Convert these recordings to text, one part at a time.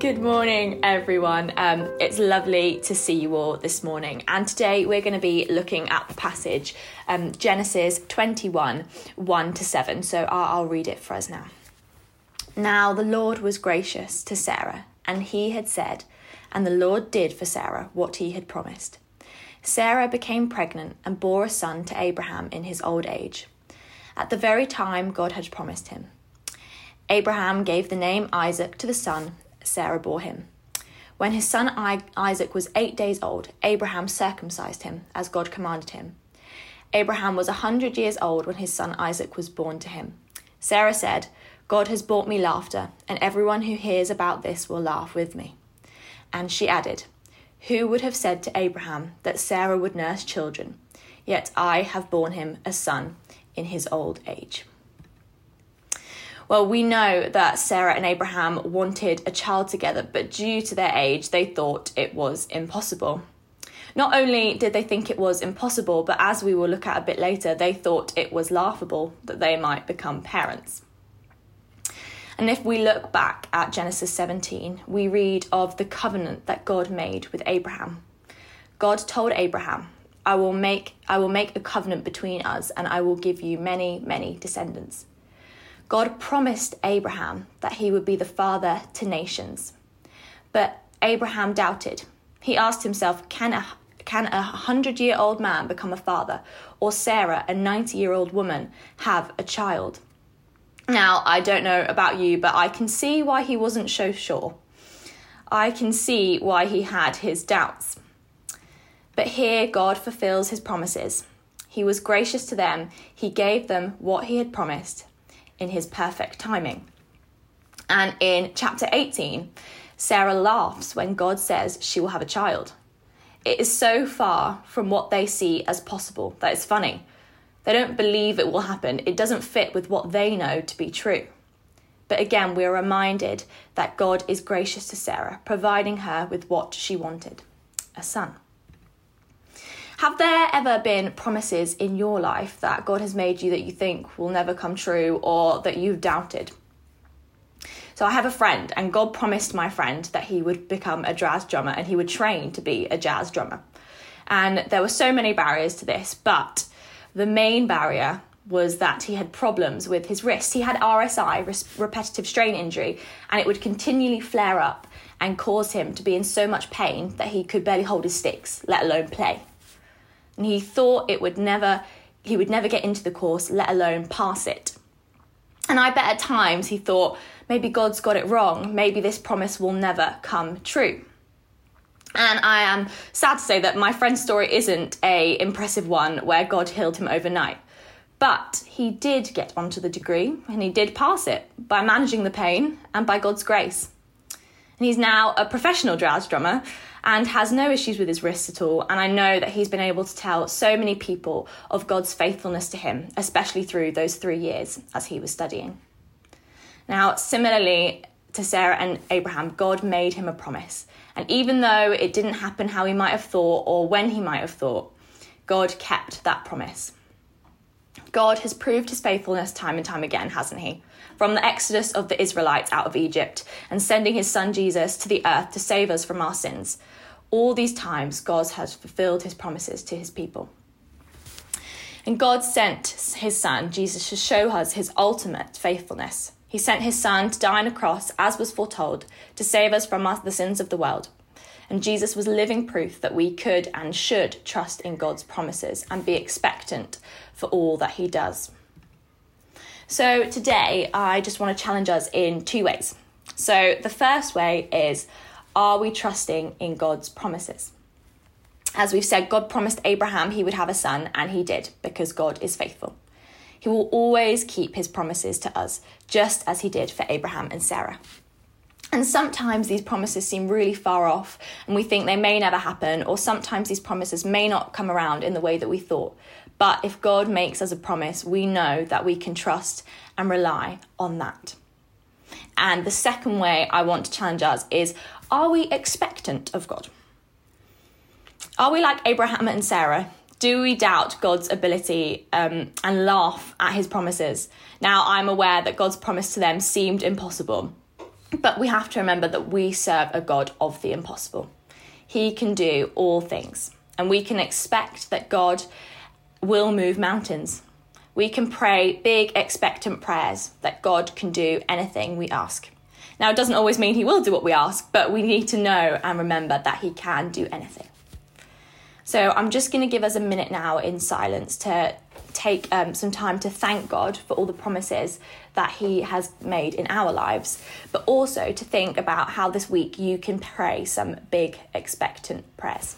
Good morning, everyone. Um, it's lovely to see you all this morning. And today we're going to be looking at the passage um, Genesis 21 1 to 7. So I'll, I'll read it for us now. Now the Lord was gracious to Sarah, and he had said, and the Lord did for Sarah what he had promised. Sarah became pregnant and bore a son to Abraham in his old age, at the very time God had promised him. Abraham gave the name Isaac to the son Sarah bore him. When his son Isaac was eight days old, Abraham circumcised him, as God commanded him. Abraham was a hundred years old when his son Isaac was born to him. Sarah said, God has brought me laughter, and everyone who hears about this will laugh with me. And she added, Who would have said to Abraham that Sarah would nurse children? Yet I have borne him a son in his old age. Well, we know that Sarah and Abraham wanted a child together, but due to their age, they thought it was impossible. Not only did they think it was impossible, but as we will look at a bit later, they thought it was laughable that they might become parents. And if we look back at Genesis 17, we read of the covenant that God made with Abraham. God told Abraham, I will make I will make a covenant between us and I will give you many many descendants. God promised Abraham that he would be the father to nations. But Abraham doubted. He asked himself, Can a can a hundred year old man become a father, or Sarah, a 90 year old woman, have a child? Now, I don't know about you, but I can see why he wasn't so sure. I can see why he had his doubts. But here, God fulfills his promises. He was gracious to them, he gave them what he had promised, in his perfect timing. And in chapter 18, Sarah laughs when God says she will have a child. It is so far from what they see as possible that it's funny. They don't believe it will happen, it doesn't fit with what they know to be true. But again, we are reminded that God is gracious to Sarah, providing her with what she wanted a son. Have there ever been promises in your life that God has made you that you think will never come true or that you've doubted? So I have a friend, and God promised my friend that he would become a jazz drummer and he would train to be a jazz drummer. And there were so many barriers to this, but the main barrier was that he had problems with his wrist. He had RSI, repetitive strain injury, and it would continually flare up and cause him to be in so much pain that he could barely hold his sticks, let alone play and he thought it would never he would never get into the course, let alone pass it. And I bet at times he thought maybe God's got it wrong, maybe this promise will never come true. And I am sad to say that my friend's story isn't a impressive one where God healed him overnight. But he did get onto the degree and he did pass it by managing the pain and by God's grace. And he's now a professional jazz drummer and has no issues with his wrists at all. And I know that he's been able to tell so many people of God's faithfulness to him, especially through those three years as he was studying. Now, similarly to Sarah and Abraham, God made him a promise. And even though it didn't happen how he might have thought or when he might have thought, God kept that promise. God has proved his faithfulness time and time again, hasn't he? From the exodus of the Israelites out of Egypt and sending his son Jesus to the earth to save us from our sins. All these times, God has fulfilled his promises to his people. And God sent his son, Jesus, to show us his ultimate faithfulness. He sent his son to die on a cross, as was foretold, to save us from the sins of the world. And Jesus was living proof that we could and should trust in God's promises and be expectant for all that he does. So today, I just want to challenge us in two ways. So the first way is are we trusting in God's promises? As we've said, God promised Abraham he would have a son, and he did because God is faithful. He will always keep his promises to us, just as he did for Abraham and Sarah. And sometimes these promises seem really far off and we think they may never happen, or sometimes these promises may not come around in the way that we thought. But if God makes us a promise, we know that we can trust and rely on that. And the second way I want to challenge us is are we expectant of God? Are we like Abraham and Sarah? Do we doubt God's ability um, and laugh at his promises? Now, I'm aware that God's promise to them seemed impossible, but we have to remember that we serve a God of the impossible. He can do all things, and we can expect that God will move mountains. We can pray big, expectant prayers that God can do anything we ask. Now, it doesn't always mean He will do what we ask, but we need to know and remember that He can do anything. So, I'm just going to give us a minute now in silence to take um, some time to thank God for all the promises that He has made in our lives, but also to think about how this week you can pray some big, expectant prayers.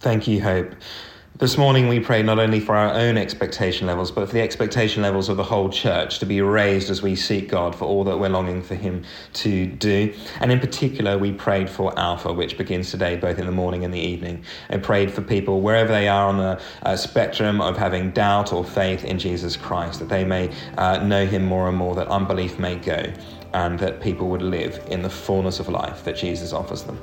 Thank you, Hope. This morning we pray not only for our own expectation levels, but for the expectation levels of the whole church to be raised as we seek God for all that we're longing for Him to do. And in particular, we prayed for Alpha, which begins today, both in the morning and the evening, and prayed for people wherever they are on the uh, spectrum of having doubt or faith in Jesus Christ, that they may uh, know Him more and more, that unbelief may go, and that people would live in the fullness of life that Jesus offers them.